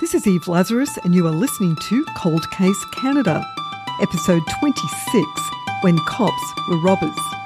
This is Eve Lazarus, and you are listening to Cold Case Canada, episode 26 When Cops Were Robbers.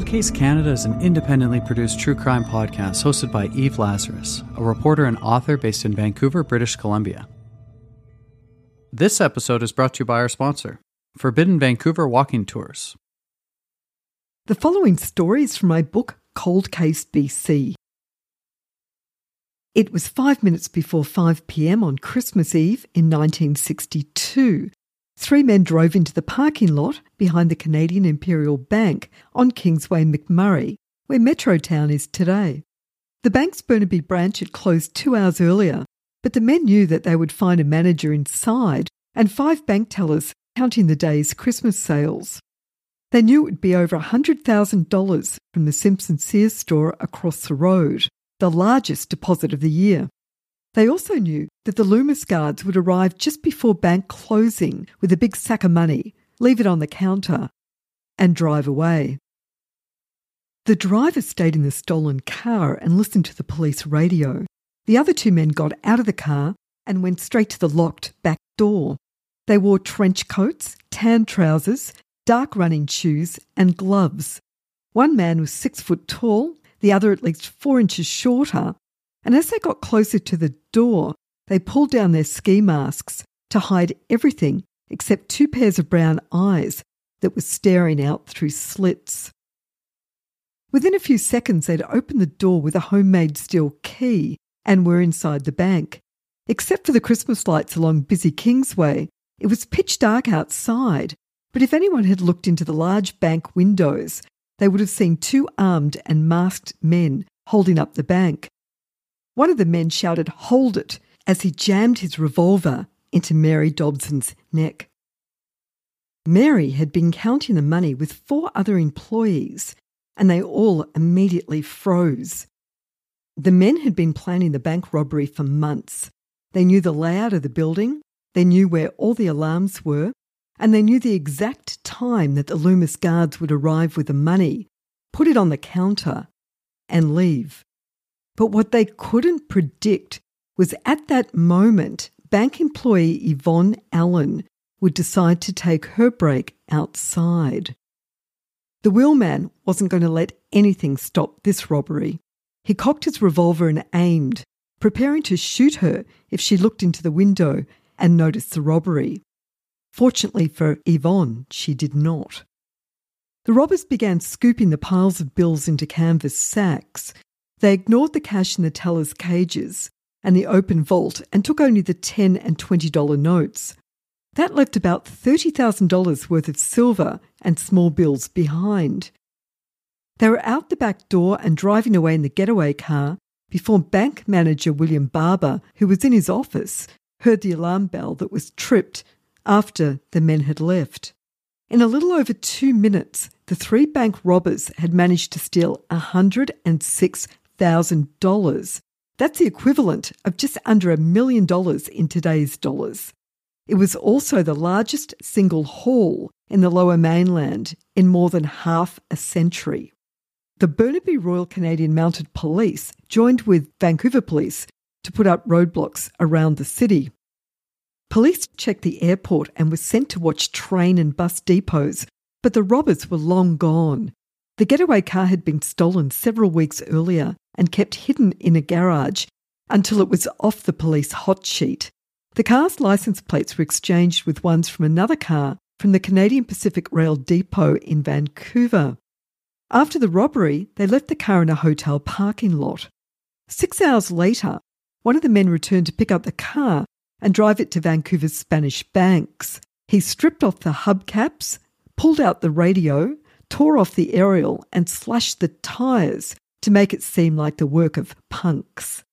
Cold Case Canada is an independently produced true crime podcast hosted by Eve Lazarus, a reporter and author based in Vancouver, British Columbia. This episode is brought to you by our sponsor, Forbidden Vancouver Walking Tours. The following story is from my book, Cold Case BC. It was five minutes before 5 pm on Christmas Eve in 1962 Three men drove into the parking lot behind the Canadian Imperial Bank on Kingsway McMurray, where Metrotown is today. The bank's Burnaby branch had closed two hours earlier, but the men knew that they would find a manager inside and five bank tellers counting the day's Christmas sales. They knew it would be over $100,000 from the Simpson Sears store across the road, the largest deposit of the year. They also knew that the Loomis guards would arrive just before bank closing with a big sack of money, leave it on the counter, and drive away. The driver stayed in the stolen car and listened to the police radio. The other two men got out of the car and went straight to the locked back door. They wore trench coats, tan trousers, dark running shoes, and gloves. One man was six foot tall, the other at least four inches shorter, and as they got closer to the door, they pulled down their ski masks to hide everything except two pairs of brown eyes that were staring out through slits. Within a few seconds, they'd opened the door with a homemade steel key and were inside the bank. Except for the Christmas lights along busy Kingsway, it was pitch dark outside. But if anyone had looked into the large bank windows, they would have seen two armed and masked men holding up the bank. One of the men shouted, Hold it, as he jammed his revolver into Mary Dobson's neck. Mary had been counting the money with four other employees, and they all immediately froze. The men had been planning the bank robbery for months. They knew the layout of the building, they knew where all the alarms were, and they knew the exact time that the Loomis guards would arrive with the money, put it on the counter, and leave. But what they couldn't predict was at that moment, bank employee Yvonne Allen would decide to take her break outside. The wheelman wasn't going to let anything stop this robbery. He cocked his revolver and aimed, preparing to shoot her if she looked into the window and noticed the robbery. Fortunately for Yvonne, she did not. The robbers began scooping the piles of bills into canvas sacks they ignored the cash in the teller's cages and the open vault and took only the 10 and $20 notes. That left about $30,000 worth of silver and small bills behind. They were out the back door and driving away in the getaway car before bank manager William Barber, who was in his office, heard the alarm bell that was tripped after the men had left. In a little over two minutes, the three bank robbers had managed to steal $106 $1,000. That's the equivalent of just under a million dollars in today's dollars. It was also the largest single haul in the lower mainland in more than half a century. The Burnaby Royal Canadian Mounted Police joined with Vancouver Police to put up roadblocks around the city. Police checked the airport and were sent to watch train and bus depots, but the robbers were long gone. The getaway car had been stolen several weeks earlier and kept hidden in a garage until it was off the police hot sheet. The car's license plates were exchanged with ones from another car from the Canadian Pacific Rail depot in Vancouver. After the robbery, they left the car in a hotel parking lot. Six hours later, one of the men returned to pick up the car and drive it to Vancouver's Spanish banks. He stripped off the hubcaps, pulled out the radio, tore off the aerial and slashed the tyres to make it seem like the work of punks.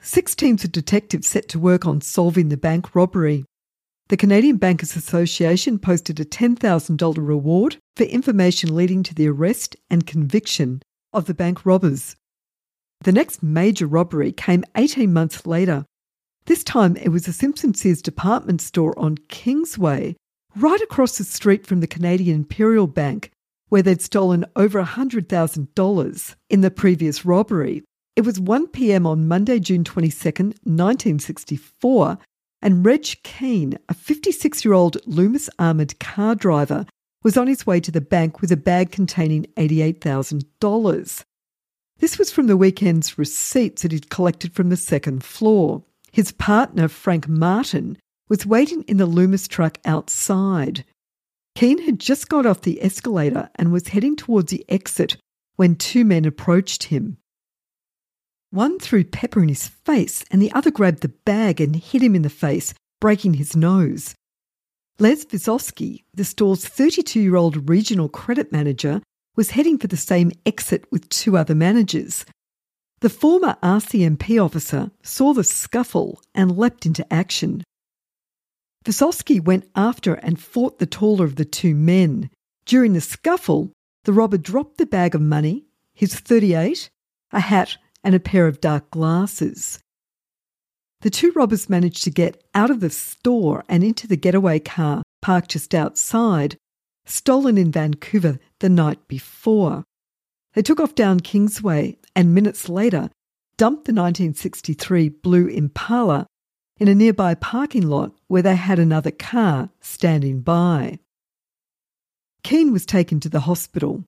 Six teams of detectives set to work on solving the bank robbery. the Canadian Bankers Association posted a $10,000 reward for information leading to the arrest and conviction of the bank robbers. The next major robbery came 18 months later. This time it was a Simpson Sears department store on Kingsway, right across the street from the Canadian Imperial Bank, where they'd stolen over $100,000 in the previous robbery. It was 1 pm on Monday, June 22, 1964, and Reg Keane, a 56 year old Loomis armoured car driver, was on his way to the bank with a bag containing $88,000. This was from the weekend's receipts that he'd collected from the second floor. His partner, Frank Martin, was waiting in the Loomis truck outside. Keane had just got off the escalator and was heading towards the exit when two men approached him. One threw pepper in his face, and the other grabbed the bag and hit him in the face, breaking his nose. Les Visovsky, the store's 32 year old regional credit manager, was heading for the same exit with two other managers. The former RCMP officer saw the scuffle and leapt into action. Visovsky went after and fought the taller of the two men. During the scuffle, the robber dropped the bag of money, his 38, a hat, and a pair of dark glasses. The two robbers managed to get out of the store and into the getaway car parked just outside, stolen in Vancouver the night before. They took off down Kingsway and minutes later dumped the 1963 blue Impala in a nearby parking lot where they had another car standing by. Keane was taken to the hospital.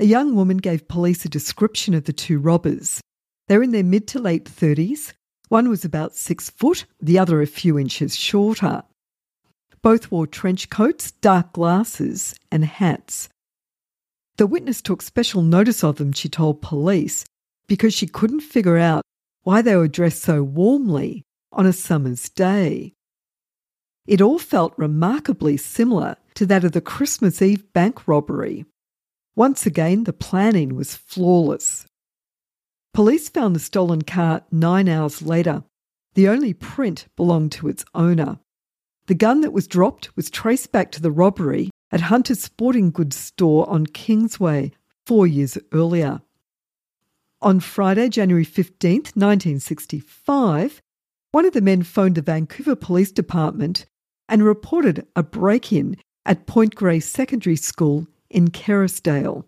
A young woman gave police a description of the two robbers. They're in their mid to late 30s. One was about six foot, the other a few inches shorter. Both wore trench coats, dark glasses, and hats. The witness took special notice of them, she told police, because she couldn't figure out why they were dressed so warmly on a summer's day. It all felt remarkably similar to that of the Christmas Eve bank robbery. Once again, the planning was flawless. Police found the stolen car nine hours later. The only print belonged to its owner. The gun that was dropped was traced back to the robbery at Hunter's Sporting Goods store on Kingsway four years earlier. On Friday, January 15th, 1965, one of the men phoned the Vancouver Police Department and reported a break in at Point Grey Secondary School in Kerrisdale.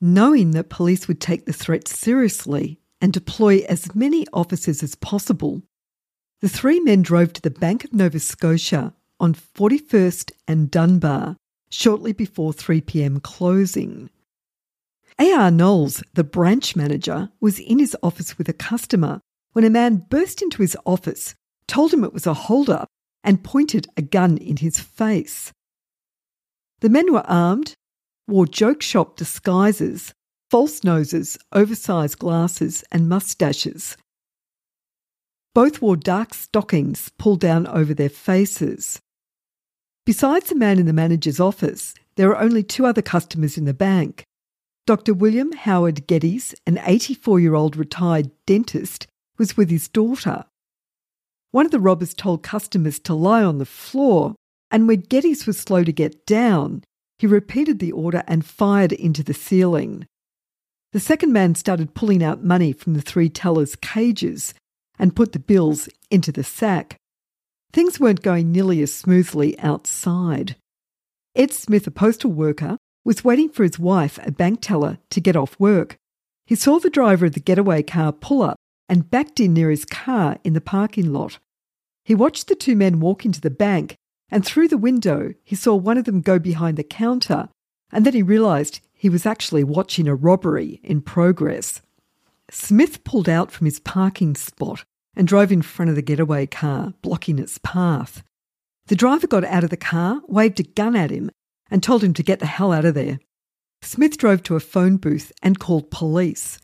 Knowing that police would take the threat seriously and deploy as many officers as possible, the three men drove to the Bank of Nova Scotia on 41st and Dunbar shortly before 3 pm closing. A.R. Knowles, the branch manager, was in his office with a customer when a man burst into his office, told him it was a hold-up, and pointed a gun in his face. The men were armed, wore joke shop disguises, false noses, oversized glasses, and mustaches. Both wore dark stockings pulled down over their faces. Besides the man in the manager's office, there were only two other customers in the bank. Dr. William Howard Geddes, an 84 year old retired dentist, was with his daughter. One of the robbers told customers to lie on the floor, and when Geddes was slow to get down, he repeated the order and fired into the ceiling. The second man started pulling out money from the three tellers' cages and put the bills into the sack. Things weren't going nearly as smoothly outside. Ed Smith, a postal worker, was waiting for his wife, a bank teller, to get off work. He saw the driver of the getaway car pull up and backed in near his car in the parking lot. He watched the two men walk into the bank, and through the window, he saw one of them go behind the counter, and then he realised he was actually watching a robbery in progress. Smith pulled out from his parking spot and drove in front of the getaway car, blocking its path. The driver got out of the car, waved a gun at him, and told him to get the hell out of there. Smith drove to a phone booth and called police.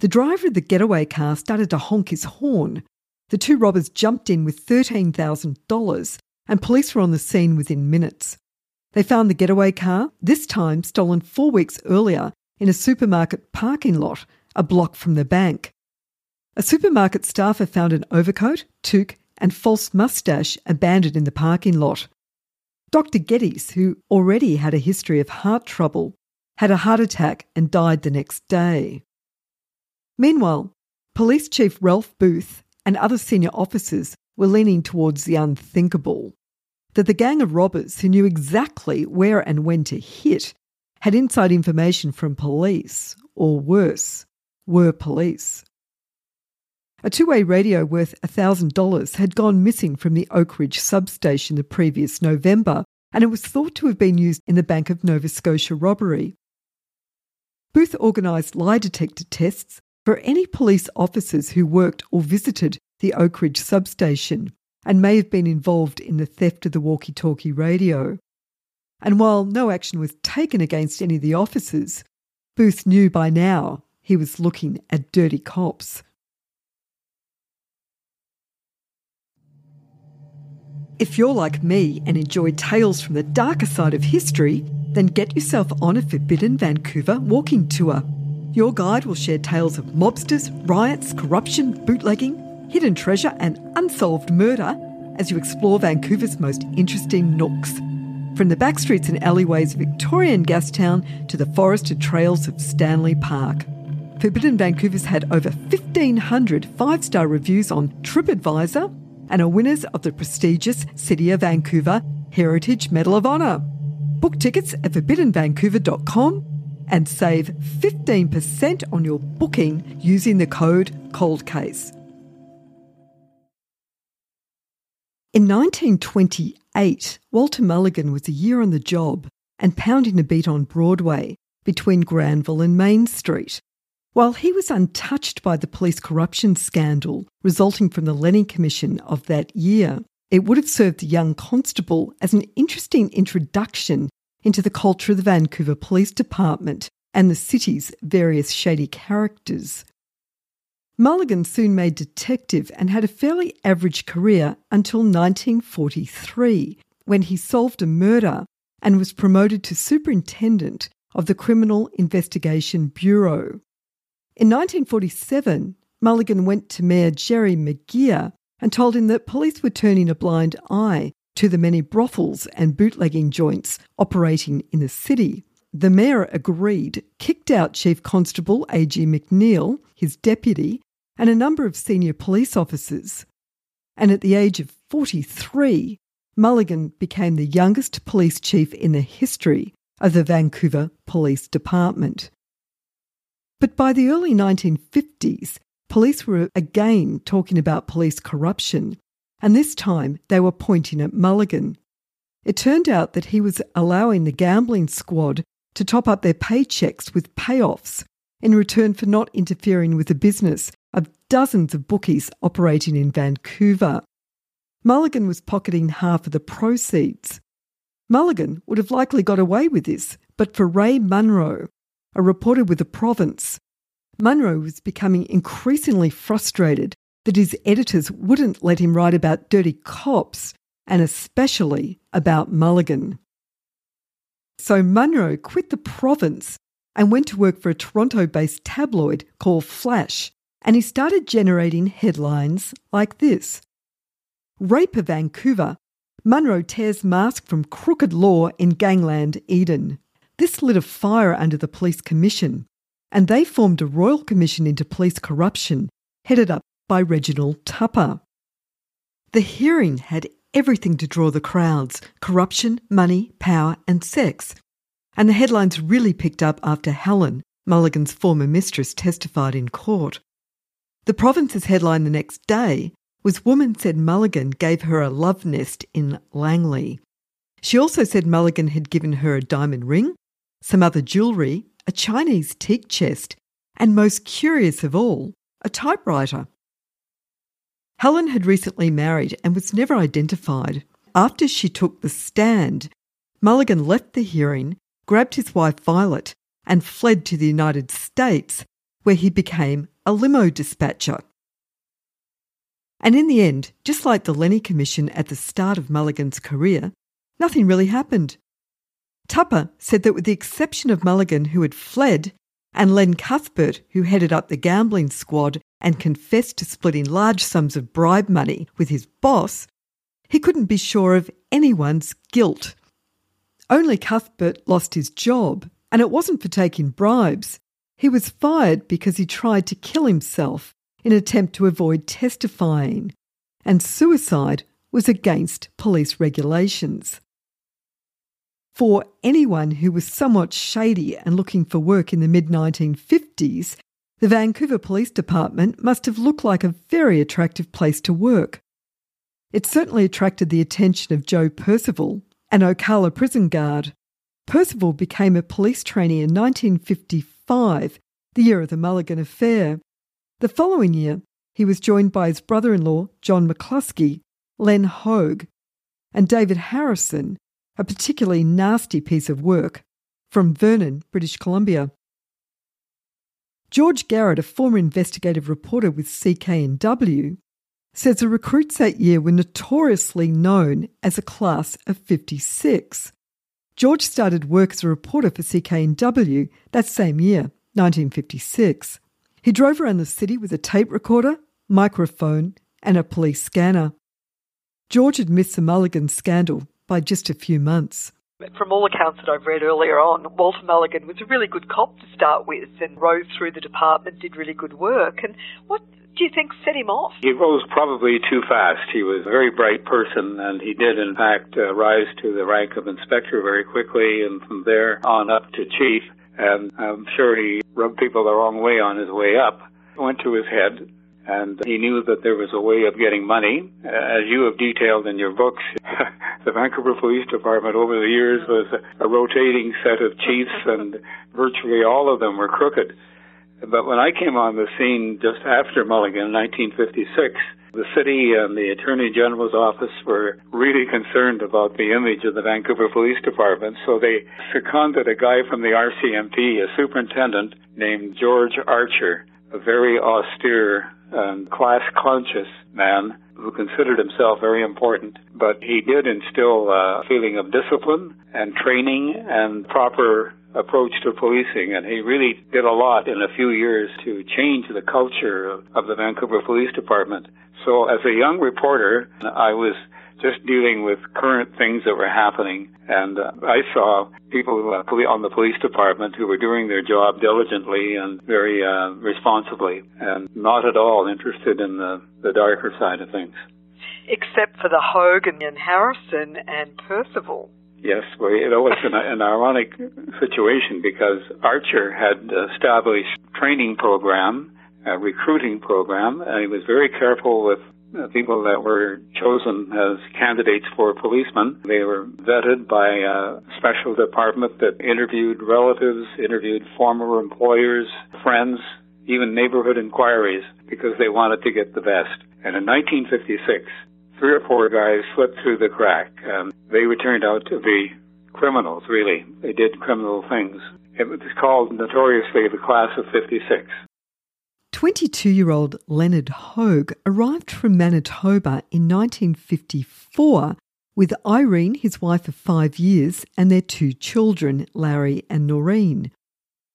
The driver of the getaway car started to honk his horn. The two robbers jumped in with $13,000 and police were on the scene within minutes. They found the getaway car, this time stolen four weeks earlier in a supermarket parking lot a block from the bank. A supermarket staffer found an overcoat, toque, and false moustache abandoned in the parking lot. Dr. Geddes, who already had a history of heart trouble, had a heart attack and died the next day. Meanwhile, Police Chief Ralph Booth and other senior officers were leaning towards the unthinkable that the gang of robbers who knew exactly where and when to hit had inside information from police, or worse, were police. A two way radio worth $1,000 had gone missing from the Oak Ridge substation the previous November, and it was thought to have been used in the Bank of Nova Scotia robbery. Booth organised lie detector tests for any police officers who worked or visited the Oak Ridge substation and may have been involved in the theft of the walkie talkie radio. And while no action was taken against any of the officers, Booth knew by now he was looking at dirty cops. If you're like me and enjoy tales from the darker side of history, then get yourself on a Forbidden Vancouver walking tour. Your guide will share tales of mobsters, riots, corruption, bootlegging, hidden treasure, and unsolved murder as you explore Vancouver's most interesting nooks. From the back streets and alleyways of Victorian Gastown to the forested trails of Stanley Park. Forbidden Vancouver's had over 1,500 five star reviews on TripAdvisor and are winners of the prestigious City of Vancouver Heritage Medal of Honour. Book tickets at forbiddenvancouver.com and save 15% on your booking using the code COLDCASE. In 1928, Walter Mulligan was a year on the job and pounding a beat on Broadway between Granville and Main Street. While he was untouched by the police corruption scandal resulting from the Lennie Commission of that year, it would have served the young constable as an interesting introduction into the culture of the Vancouver Police Department and the city's various shady characters. Mulligan soon made detective and had a fairly average career until 1943, when he solved a murder and was promoted to superintendent of the Criminal Investigation Bureau. In 1947, Mulligan went to Mayor Gerry McGeer and told him that police were turning a blind eye to the many brothels and bootlegging joints operating in the city. The mayor agreed, kicked out Chief Constable A.G. McNeil, his deputy, and a number of senior police officers. And at the age of 43, Mulligan became the youngest police chief in the history of the Vancouver Police Department. But by the early 1950s, police were again talking about police corruption, and this time they were pointing at Mulligan. It turned out that he was allowing the gambling squad to top up their paychecks with payoffs in return for not interfering with the business of dozens of bookies operating in Vancouver. Mulligan was pocketing half of the proceeds. Mulligan would have likely got away with this, but for Ray Munro, a reporter with the province. Munro was becoming increasingly frustrated that his editors wouldn't let him write about dirty cops, and especially about Mulligan. So Munro quit the province and went to work for a Toronto based tabloid called Flash, and he started generating headlines like this Rape of Vancouver. Munro tears mask from crooked law in gangland Eden. This lit a fire under the Police Commission, and they formed a Royal Commission into Police Corruption, headed up by Reginald Tupper. The hearing had everything to draw the crowds corruption, money, power, and sex. And the headlines really picked up after Helen, Mulligan's former mistress, testified in court. The province's headline the next day was Woman said Mulligan gave her a love nest in Langley. She also said Mulligan had given her a diamond ring, some other jewellery, a Chinese teak chest, and most curious of all, a typewriter. Helen had recently married and was never identified. After she took the stand, Mulligan left the hearing, grabbed his wife Violet, and fled to the United States, where he became a limo dispatcher. And in the end, just like the Lennie Commission at the start of Mulligan's career, nothing really happened. Tupper said that with the exception of Mulligan, who had fled, and Len Cuthbert, who headed up the gambling squad, and confessed to splitting large sums of bribe money with his boss, he couldn't be sure of anyone's guilt. Only Cuthbert lost his job, and it wasn't for taking bribes. He was fired because he tried to kill himself in an attempt to avoid testifying, and suicide was against police regulations. For anyone who was somewhat shady and looking for work in the mid 1950s, the Vancouver Police Department must have looked like a very attractive place to work. It certainly attracted the attention of Joe Percival, an Oakalla prison guard. Percival became a police trainee in 1955, the year of the Mulligan Affair. The following year, he was joined by his brother in law, John McCluskey, Len Hogue, and David Harrison, a particularly nasty piece of work, from Vernon, British Columbia. George Garrett, a former investigative reporter with CKNW, says the recruits that year were notoriously known as a class of 56. George started work as a reporter for CKNW that same year, 1956. He drove around the city with a tape recorder, microphone, and a police scanner. George had missed the Mulligan scandal by just a few months. From all accounts that I've read earlier on, Walter Mulligan was a really good cop to start with and rose through the department, did really good work. And what do you think set him off? He rose probably too fast. He was a very bright person, and he did, in fact, uh, rise to the rank of inspector very quickly, and from there on up to chief. And I'm sure he rubbed people the wrong way on his way up. Went to his head, and he knew that there was a way of getting money. Uh, as you have detailed in your books, the Vancouver Police Department over the years was a rotating set of chiefs, and virtually all of them were crooked. But when I came on the scene just after Mulligan in 1956, the city and the Attorney General's office were really concerned about the image of the Vancouver Police Department, so they seconded a guy from the RCMP, a superintendent named George Archer, a very austere and class conscious man who considered himself very important, but he did instill a feeling of discipline and training and proper approach to policing, and he really did a lot in a few years to change the culture of, of the Vancouver Police Department. So, as a young reporter, I was just dealing with current things that were happening. And uh, I saw people uh, on the police department who were doing their job diligently and very uh, responsibly, and not at all interested in the, the darker side of things. Except for the Hogan and Harrison and Percival. Yes, well, it was an, an ironic situation because Archer had established training program, a recruiting program, and he was very careful with people that were chosen as candidates for policemen. They were vetted by a special department that interviewed relatives, interviewed former employers, friends, even neighborhood inquiries because they wanted to get the best. And in 1956, three or four guys slipped through the crack. and they were turned out to be criminals, really. They did criminal things. It was called notoriously the class of 56. 22 year old Leonard Hogue arrived from Manitoba in 1954 with Irene, his wife of five years, and their two children, Larry and Noreen.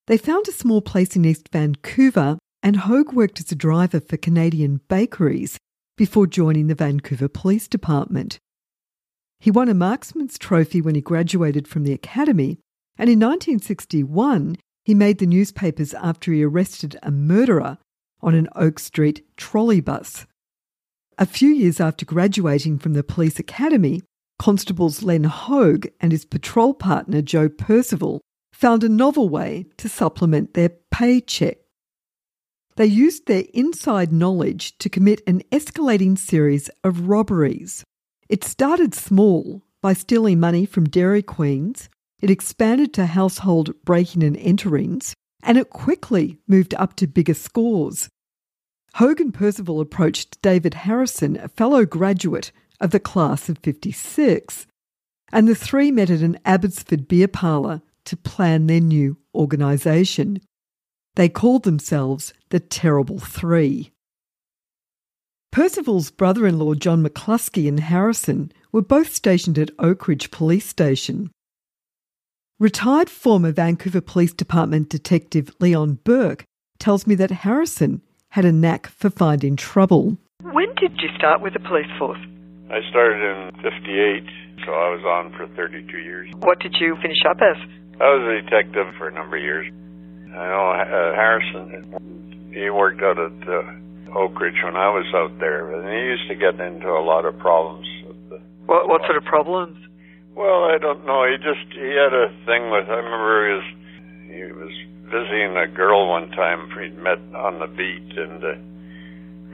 They found a small place in East Vancouver, and Hogue worked as a driver for Canadian bakeries before joining the Vancouver Police Department. He won a marksman's trophy when he graduated from the academy, and in 1961 he made the newspapers after he arrested a murderer on an Oak Street trolley bus. A few years after graduating from the police academy, Constables Len Hogue and his patrol partner Joe Percival found a novel way to supplement their paycheck. They used their inside knowledge to commit an escalating series of robberies. It started small by stealing money from Dairy Queens, it expanded to household breaking and enterings, and it quickly moved up to bigger scores. Hogan Percival approached David Harrison, a fellow graduate of the class of 56, and the three met at an Abbotsford beer parlour to plan their new organisation. They called themselves the Terrible Three. Percival's brother in law, John McCluskey, and Harrison were both stationed at Oakridge Police Station. Retired former Vancouver Police Department detective Leon Burke tells me that Harrison had a knack for finding trouble. When did you start with the police force? I started in 58, so I was on for 32 years. What did you finish up as? I was a detective for a number of years. I know uh, Harrison, he worked out at uh, Oak Ridge when I was out there, and he used to get into a lot of problems. What, what sort of problems? Well, I don't know. He just he had a thing with. I remember he was he was visiting a girl one time. He'd met on the beat and uh,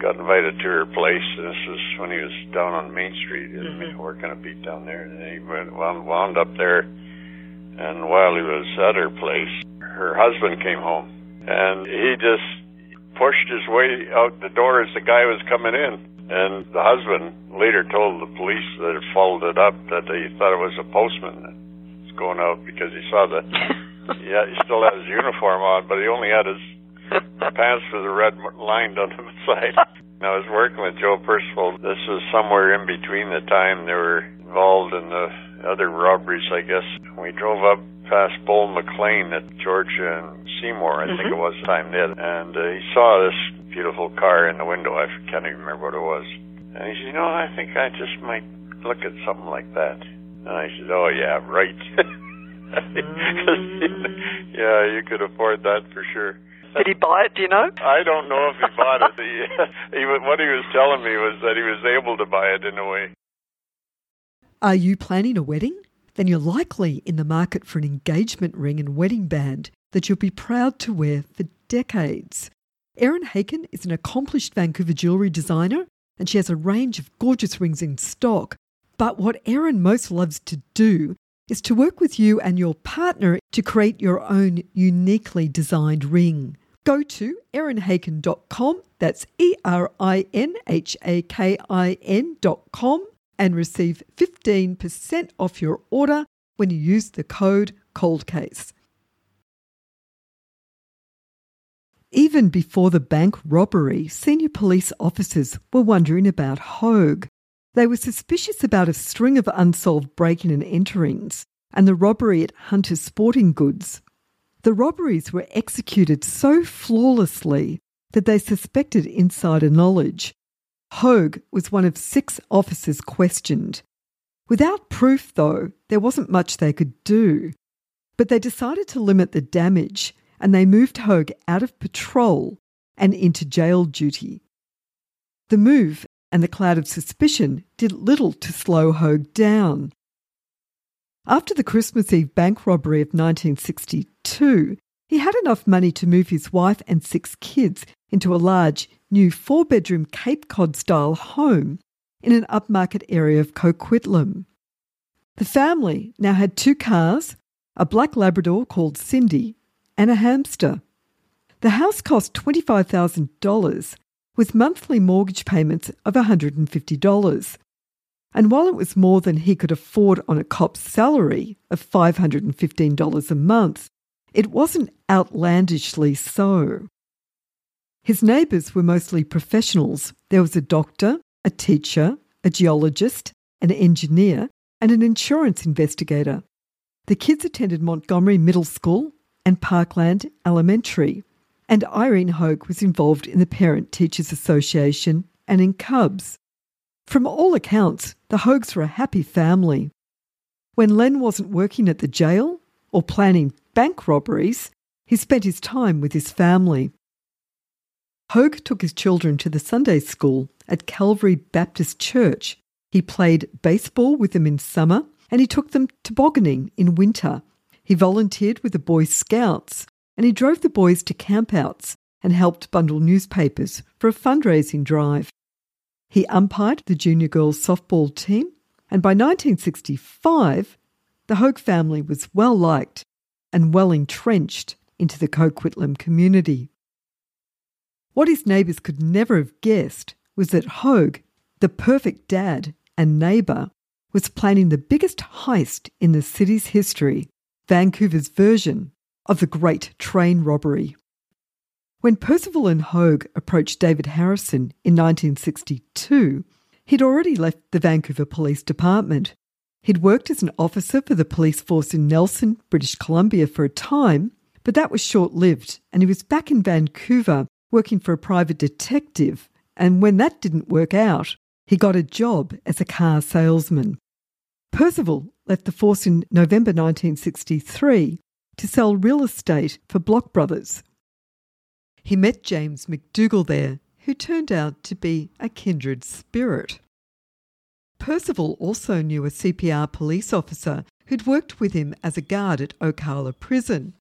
got invited to her place. And this was when he was down on Main Street, mm-hmm. working a beat down there. And he went wound, wound up there. And while he was at her place, her husband came home, and he just pushed his way out the door as the guy was coming in. And the husband later told the police that had followed it up that he thought it was a postman that was going out because he saw the yeah he still had his uniform on, but he only had his pants with a red line down the side. I was working with Joe Percival. This was somewhere in between the time they were involved in the other robberies, I guess. We drove up past Bull McLean at Georgia and Seymour, I mm-hmm. think it was time then, and uh, he saw this beautiful car in the window. I can't even remember what it was. And he said, you know, I think I just might look at something like that. And I said, oh yeah, right. Mm. yeah, you could afford that for sure. Did he buy it? Do you know? I don't know if he bought it. He, he, what he was telling me was that he was able to buy it in a way. Are you planning a wedding? Then you're likely in the market for an engagement ring and wedding band that you'll be proud to wear for decades. Erin Hakin is an accomplished Vancouver jewellery designer and she has a range of gorgeous rings in stock. But what Erin most loves to do is to work with you and your partner to create your own uniquely designed ring. Go to erinhakin.com, that's E R I N H A K I N.com, and receive 15% off your order when you use the code COLDCASE. Even before the bank robbery, senior police officers were wondering about Hogue. They were suspicious about a string of unsolved break in and enterings and the robbery at Hunter's Sporting Goods. The robberies were executed so flawlessly that they suspected insider knowledge. Hogue was one of six officers questioned. Without proof, though, there wasn't much they could do. But they decided to limit the damage and they moved Hogue out of patrol and into jail duty. The move and the cloud of suspicion did little to slow Hogue down. After the Christmas Eve bank robbery of 1962, he had enough money to move his wife and six kids into a large, new four bedroom Cape Cod style home in an upmarket area of Coquitlam. The family now had two cars, a black Labrador called Cindy, and a hamster. The house cost $25,000 with monthly mortgage payments of $150. And while it was more than he could afford on a cop's salary of $515 a month, it wasn't outlandishly so. His neighbours were mostly professionals. There was a doctor, a teacher, a geologist, an engineer, and an insurance investigator. The kids attended Montgomery Middle School and Parkland Elementary. And Irene Hogue was involved in the Parent Teachers Association and in Cubs. From all accounts, the Hogues were a happy family. When Len wasn't working at the jail or planning bank robberies, he spent his time with his family. Hogue took his children to the Sunday school at Calvary Baptist Church. He played baseball with them in summer and he took them tobogganing in winter he volunteered with the Boy Scouts and he drove the boys to campouts and helped bundle newspapers for a fundraising drive. He umpired the junior girls softball team, and by 1965, the Hogue family was well liked and well entrenched into the Coquitlam community. What his neighbours could never have guessed was that Hogue, the perfect dad and neighbour, was planning the biggest heist in the city's history. Vancouver's version of the Great Train Robbery. When Percival and Hogue approached David Harrison in 1962, he'd already left the Vancouver Police Department. He'd worked as an officer for the police force in Nelson, British Columbia for a time, but that was short lived, and he was back in Vancouver working for a private detective, and when that didn't work out, he got a job as a car salesman. Percival left the force in November 1963 to sell real estate for Block Brothers. He met James McDougall there, who turned out to be a kindred spirit. Percival also knew a CPR police officer who'd worked with him as a guard at Oakalla Prison.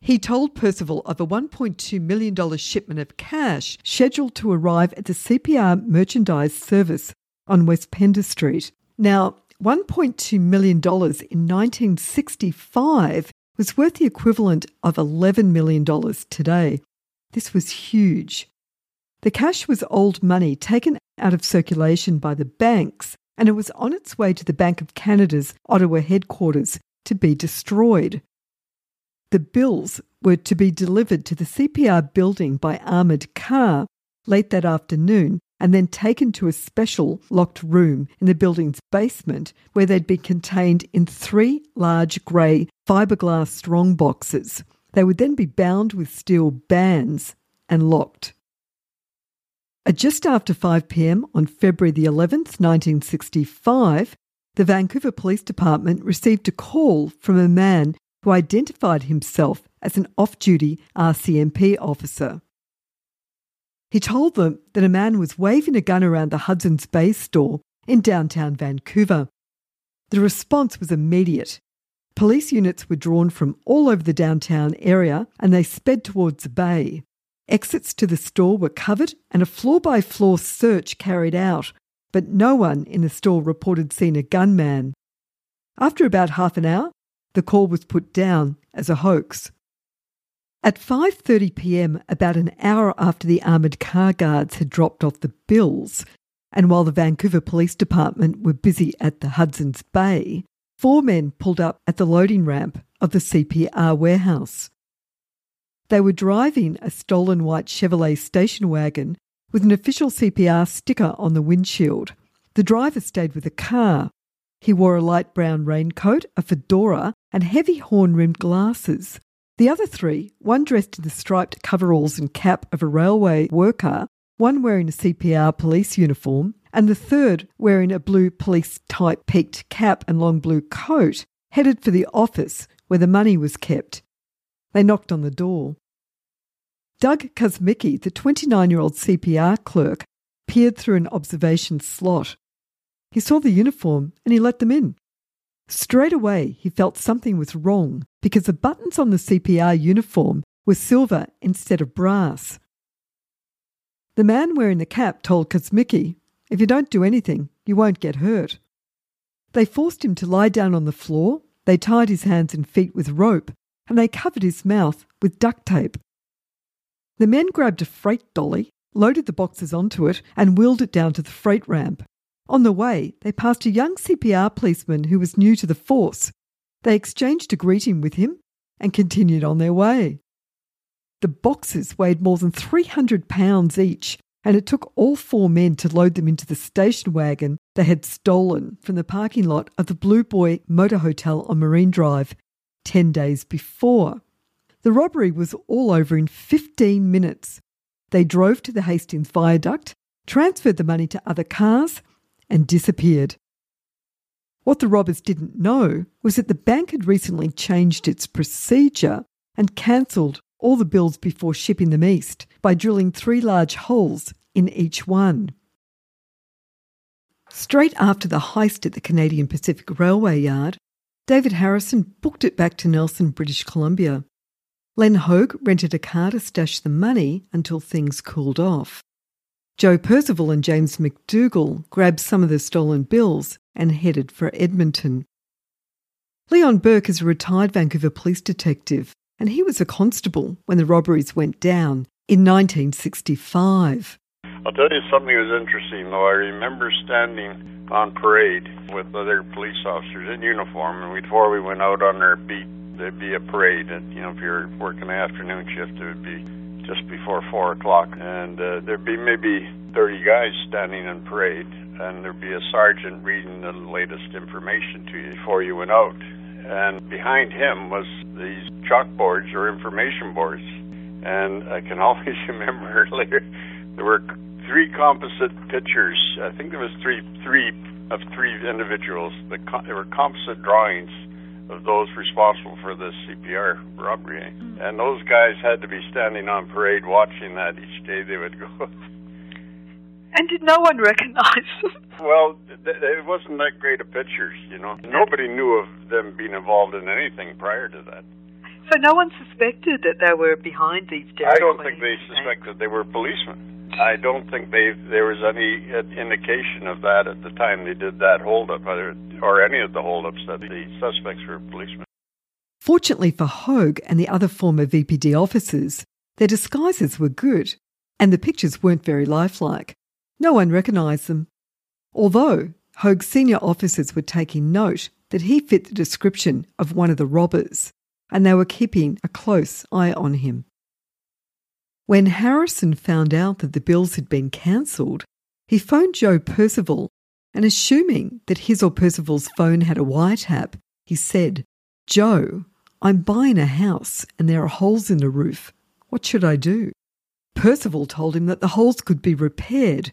He told Percival of a $1.2 million shipment of cash scheduled to arrive at the CPR merchandise service on West Pender Street. Now, $1.2 million in 1965 was worth the equivalent of $11 million today. This was huge. The cash was old money taken out of circulation by the banks, and it was on its way to the Bank of Canada's Ottawa headquarters to be destroyed. The bills were to be delivered to the CPR building by armoured car late that afternoon and then taken to a special locked room in the building's basement where they'd be contained in three large grey fiberglass strong boxes. They would then be bound with steel bands and locked. At just after 5 pm on February the 11th, 1965, the Vancouver Police Department received a call from a man who identified himself as an off duty RCMP officer. He told them that a man was waving a gun around the Hudson's Bay store in downtown Vancouver. The response was immediate. Police units were drawn from all over the downtown area and they sped towards the bay. Exits to the store were covered and a floor by floor search carried out, but no one in the store reported seeing a gunman. After about half an hour, the call was put down as a hoax. At 5:30 p.m., about an hour after the armored car guards had dropped off the bills, and while the Vancouver Police Department were busy at the Hudson's Bay, four men pulled up at the loading ramp of the CPR warehouse. They were driving a stolen white Chevrolet station wagon with an official CPR sticker on the windshield. The driver stayed with the car. He wore a light brown raincoat, a fedora, and heavy horn rimmed glasses. The other three, one dressed in the striped coveralls and cap of a railway worker, one wearing a CPR police uniform, and the third wearing a blue police type peaked cap and long blue coat, headed for the office where the money was kept. They knocked on the door. Doug Kuzmicki, the 29 year old CPR clerk, peered through an observation slot. He saw the uniform and he let them in. Straight away, he felt something was wrong because the buttons on the CPR uniform were silver instead of brass. The man wearing the cap told Kuzmicki, If you don't do anything, you won't get hurt. They forced him to lie down on the floor, they tied his hands and feet with rope, and they covered his mouth with duct tape. The men grabbed a freight dolly, loaded the boxes onto it, and wheeled it down to the freight ramp. On the way, they passed a young CPR policeman who was new to the force. They exchanged a greeting with him and continued on their way. The boxes weighed more than 300 pounds each, and it took all four men to load them into the station wagon they had stolen from the parking lot of the Blue Boy Motor Hotel on Marine Drive 10 days before. The robbery was all over in 15 minutes. They drove to the Hastings Viaduct, transferred the money to other cars, and disappeared. What the robbers didn't know was that the bank had recently changed its procedure and cancelled all the bills before shipping them east by drilling three large holes in each one. Straight after the heist at the Canadian Pacific Railway Yard, David Harrison booked it back to Nelson, British Columbia. Len Hogue rented a car to stash the money until things cooled off. Joe Percival and James McDougall grabbed some of the stolen bills and headed for Edmonton. Leon Burke is a retired Vancouver police detective, and he was a constable when the robberies went down in 1965. I'll tell you something that was interesting, though. I remember standing on parade with other police officers in uniform, and before we went out on our beat, there'd be a parade. And, you know, if you're working the afternoon shift, it would be just before four o'clock, and uh, there'd be maybe 30 guys standing in parade, and there'd be a sergeant reading the latest information to you before you went out. And behind him was these chalkboards or information boards. And I can always remember later there were three composite pictures. I think there was three three of three individuals. The, there were composite drawings of those responsible for the CPR robbery. Mm. And those guys had to be standing on parade watching that each day they would go. And did no one recognize them? Well, th- it wasn't that great of pictures, you know. Nobody knew of them being involved in anything prior to that. So no one suspected that they were behind these I don't think they suspected they were policemen. I don't think they there was any indication of that at the time they did that holdup, or, or any of the holdups that the suspects were policemen. Fortunately for Hogue and the other former VPD officers, their disguises were good, and the pictures weren't very lifelike. No one recognised them. Although Hogue's senior officers were taking note that he fit the description of one of the robbers, and they were keeping a close eye on him. When Harrison found out that the bills had been cancelled, he phoned Joe Percival and, assuming that his or Percival's phone had a wiretap, he said, Joe, I'm buying a house and there are holes in the roof. What should I do? Percival told him that the holes could be repaired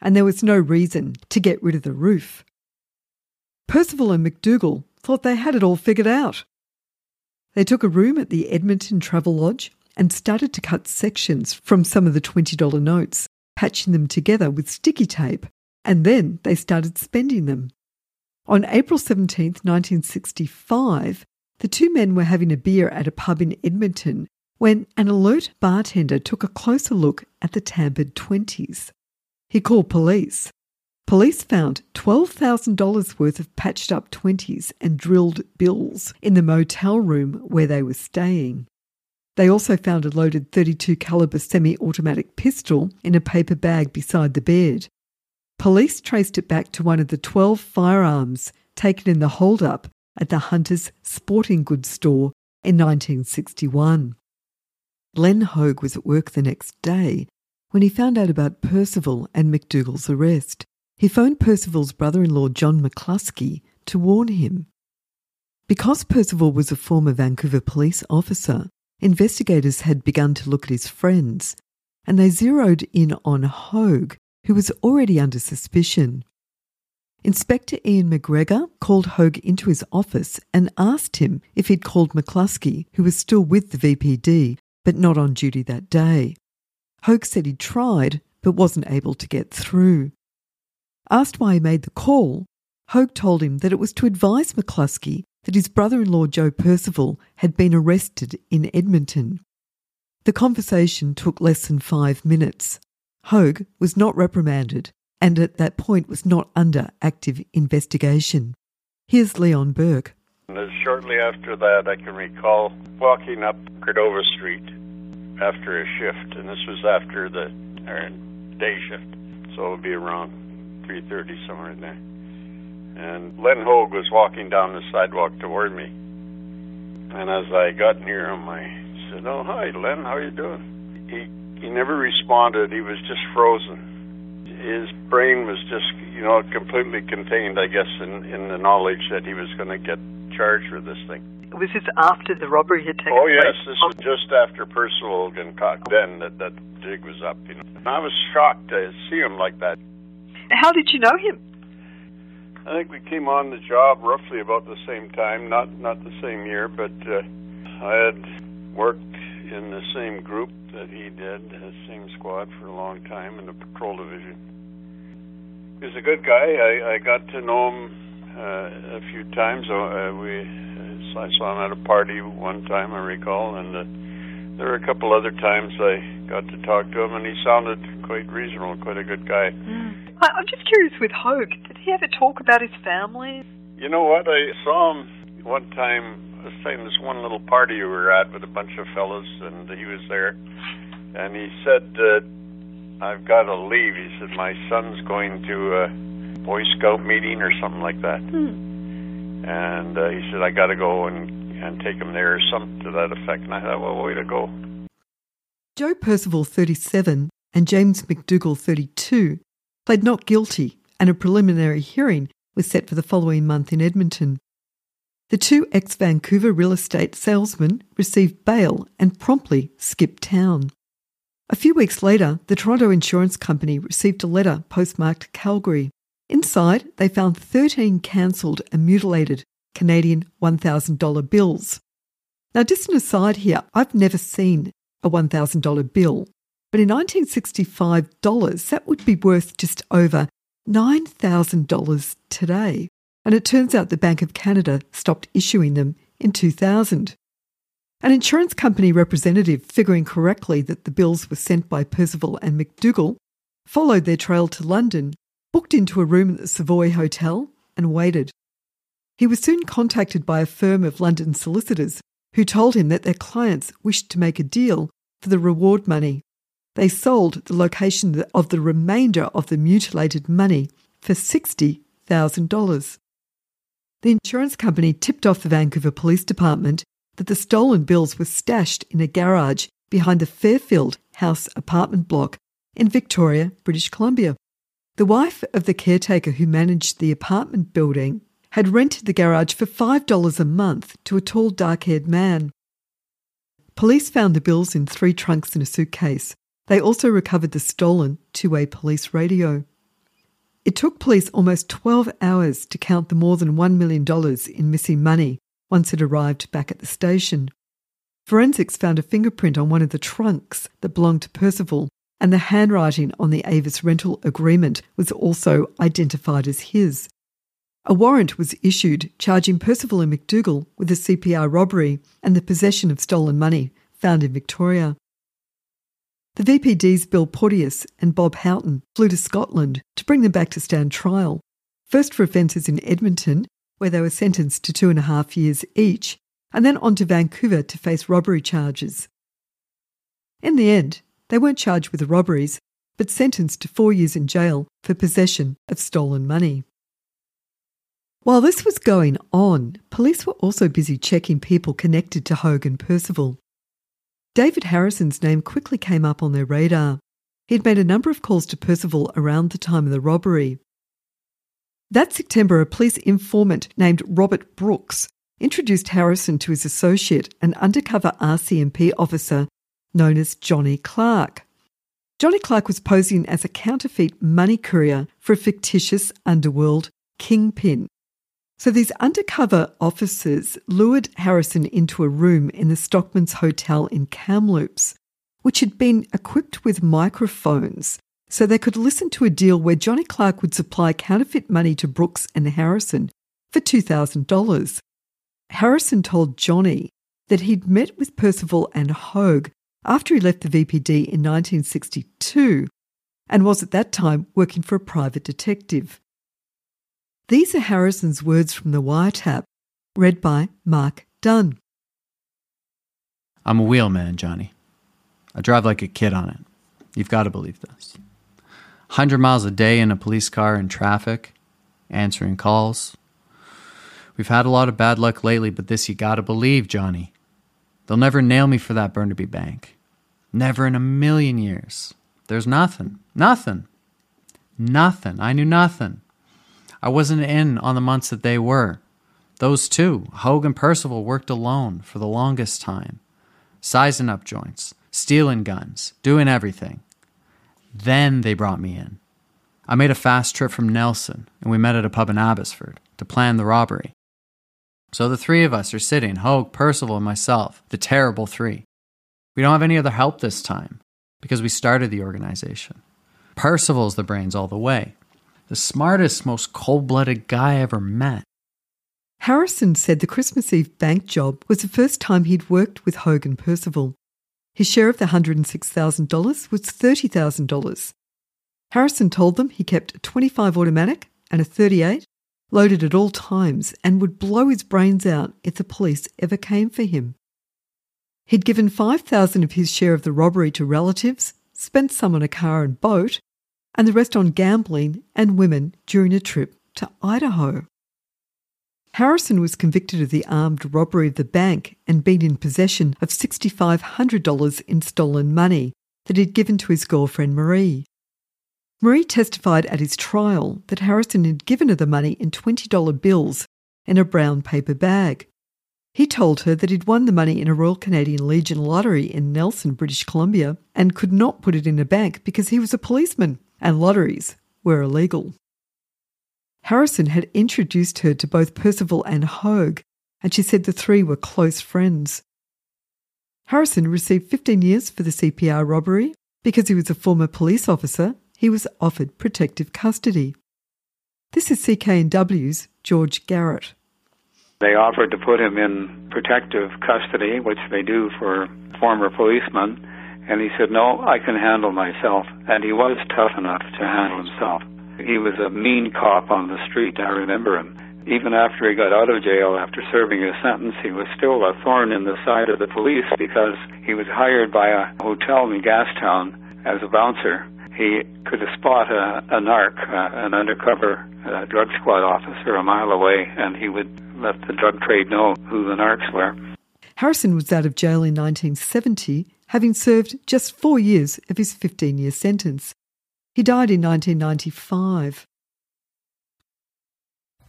and there was no reason to get rid of the roof. Percival and McDougall thought they had it all figured out. They took a room at the Edmonton Travelodge and started to cut sections from some of the $20 notes, patching them together with sticky tape, and then they started spending them. On April 17, 1965, the two men were having a beer at a pub in Edmonton when an alert bartender took a closer look at the tampered 20s. He called police. Police found $12,000 worth of patched up 20s and drilled bills in the motel room where they were staying. They also found a loaded 32 caliber semi-automatic pistol in a paper bag beside the bed. Police traced it back to one of the 12 firearms taken in the holdup at the Hunters Sporting Goods store in 1961. Len Hogue was at work the next day when he found out about Percival and McDougall's arrest. He phoned Percival's brother in law, John McCluskey, to warn him. Because Percival was a former Vancouver police officer, investigators had begun to look at his friends, and they zeroed in on Hogue, who was already under suspicion. Inspector Ian McGregor called Hogue into his office and asked him if he'd called McCluskey, who was still with the VPD but not on duty that day. Hogue said he'd tried but wasn't able to get through. Asked why he made the call, Hogue told him that it was to advise McCluskey that his brother in law Joe Percival had been arrested in Edmonton. The conversation took less than five minutes. Hogue was not reprimanded and at that point was not under active investigation. Here's Leon Burke. Shortly after that, I can recall walking up Cordova Street after a shift, and this was after the day shift, so it would be around 3:30 somewhere in there. And Len Hogue was walking down the sidewalk toward me. And as I got near him, I said, "Oh, hi, Len. How are you doing?" He he never responded. He was just frozen. His brain was just, you know, completely contained, I guess, in in the knowledge that he was going to get charged with this thing. Was this after the robbery had taken oh, place? Oh yes, this was just after Percival had caught. Then that that jig was up. You know, and I was shocked to see him like that. How did you know him? I think we came on the job roughly about the same time, not not the same year, but uh, I had worked in the same group that he did, the same squad for a long time in the patrol division. He's a good guy. I, I got to know him uh, a few times. Uh, we I saw him at a party one time, I recall, and uh, there were a couple other times I got to talk to him, and he sounded quite reasonable, quite a good guy. Mm. I'm just curious with Hogue, did he ever talk about his family? You know what? I saw him one time. I was saying this one little party we were at with a bunch of fellas, and he was there, and he said, uh, "I've got to leave." He said, "My son's going to a Boy Scout meeting or something like that," hmm. and uh, he said, "I got to go and." And take him there, or something to that effect. And I thought, well, way to go. Joe Percival, 37, and James McDougall, 32, pled not guilty, and a preliminary hearing was set for the following month in Edmonton. the two ex Vancouver real estate salesmen received bail and promptly skipped town. A few weeks later, the Toronto Insurance Company received a letter postmarked Calgary. Inside, they found 13 cancelled and mutilated Canadian $1,000 bills. Now, just an aside here, I've never seen a $1,000 bill, but in 1965 dollars, that would be worth just over $9,000 today. And it turns out the Bank of Canada stopped issuing them in 2000. An insurance company representative, figuring correctly that the bills were sent by Percival and McDougall, followed their trail to London, booked into a room at the Savoy Hotel, and waited. He was soon contacted by a firm of London solicitors who told him that their clients wished to make a deal for the reward money. They sold the location of the remainder of the mutilated money for $60,000. The insurance company tipped off the Vancouver Police Department that the stolen bills were stashed in a garage behind the Fairfield House apartment block in Victoria, British Columbia. The wife of the caretaker who managed the apartment building had rented the garage for $5 a month to a tall, dark haired man. Police found the bills in three trunks in a suitcase. They also recovered the stolen two way police radio. It took police almost 12 hours to count the more than $1 million in missing money once it arrived back at the station. Forensics found a fingerprint on one of the trunks that belonged to Percival, and the handwriting on the Avis rental agreement was also identified as his. A warrant was issued charging Percival and McDougall with a CPR robbery and the possession of stolen money found in Victoria. The VPD's Bill Porteous and Bob Houghton flew to Scotland to bring them back to stand trial, first for offences in Edmonton where they were sentenced to two and a half years each, and then on to Vancouver to face robbery charges. In the end, they weren't charged with the robberies, but sentenced to four years in jail for possession of stolen money. While this was going on, police were also busy checking people connected to Hogue and Percival. David Harrison's name quickly came up on their radar. He'd made a number of calls to Percival around the time of the robbery, that September, a police informant named Robert Brooks introduced Harrison to his associate, an undercover RCMP officer known as Johnny Clark. Johnny Clark was posing as a counterfeit money courier for a fictitious underworld kingpin. So these undercover officers lured Harrison into a room in the Stockman's Hotel in Kamloops, which had been equipped with microphones so they could listen to a deal where Johnny Clark would supply counterfeit money to Brooks and Harrison for $2,000. Harrison told Johnny that he'd met with Percival and Hogue after he left the VPD in 1962 and was at that time working for a private detective. These are Harrison's words from the wiretap, read by Mark Dunn. I'm a wheelman, Johnny. I drive like a kid on it. You've got to believe this. 100 miles a day in a police car in traffic, answering calls. We've had a lot of bad luck lately, but this you gotta believe, Johnny. They'll never nail me for that Burnaby Bank. Never in a million years. There's nothing. Nothing. Nothing. I knew nothing. I wasn't in on the months that they were. Those two, Hogue and Percival, worked alone for the longest time, sizing up joints, stealing guns, doing everything. Then they brought me in. I made a fast trip from Nelson, and we met at a pub in Abbotsford to plan the robbery. So the three of us are sitting Hogue, Percival, and myself, the terrible three. We don't have any other help this time because we started the organization. Percival's the brains all the way, the smartest, most cold blooded guy I ever met. Harrison said the Christmas Eve bank job was the first time he'd worked with Hogue and Percival. His share of the $106,000 was $30,000. Harrison told them he kept a 25 automatic and a 38 loaded at all times and would blow his brains out if the police ever came for him. He'd given 5000 of his share of the robbery to relatives, spent some on a car and boat, and the rest on gambling and women during a trip to Idaho. Harrison was convicted of the armed robbery of the bank and been in possession of $6,500 in stolen money that he'd given to his girlfriend Marie. Marie testified at his trial that Harrison had given her the money in $20 bills in a brown paper bag. He told her that he'd won the money in a Royal Canadian Legion lottery in Nelson, British Columbia, and could not put it in a bank because he was a policeman and lotteries were illegal. Harrison had introduced her to both Percival and Hogue, and she said the three were close friends. Harrison received 15 years for the CPR robbery. Because he was a former police officer, he was offered protective custody. This is CKNW's George Garrett. They offered to put him in protective custody, which they do for former policemen, and he said, No, I can handle myself. And he was tough enough to handle himself. He was a mean cop on the street, I remember him. Even after he got out of jail after serving his sentence, he was still a thorn in the side of the police because he was hired by a hotel in Gastown as a bouncer. He could spot a, a narc, uh, an undercover uh, drug squad officer a mile away, and he would let the drug trade know who the narcs were. Harrison was out of jail in 1970, having served just four years of his 15 year sentence. He died in 1995.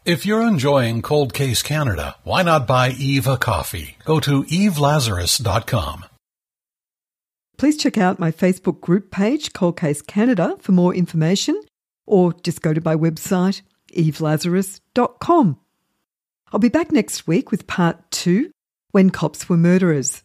If you're enjoying Cold Case Canada, why not buy Eve a coffee? Go to evelazarus.com. Please check out my Facebook group page, Cold Case Canada, for more information, or just go to my website, evelazarus.com. I'll be back next week with part two When Cops Were Murderers.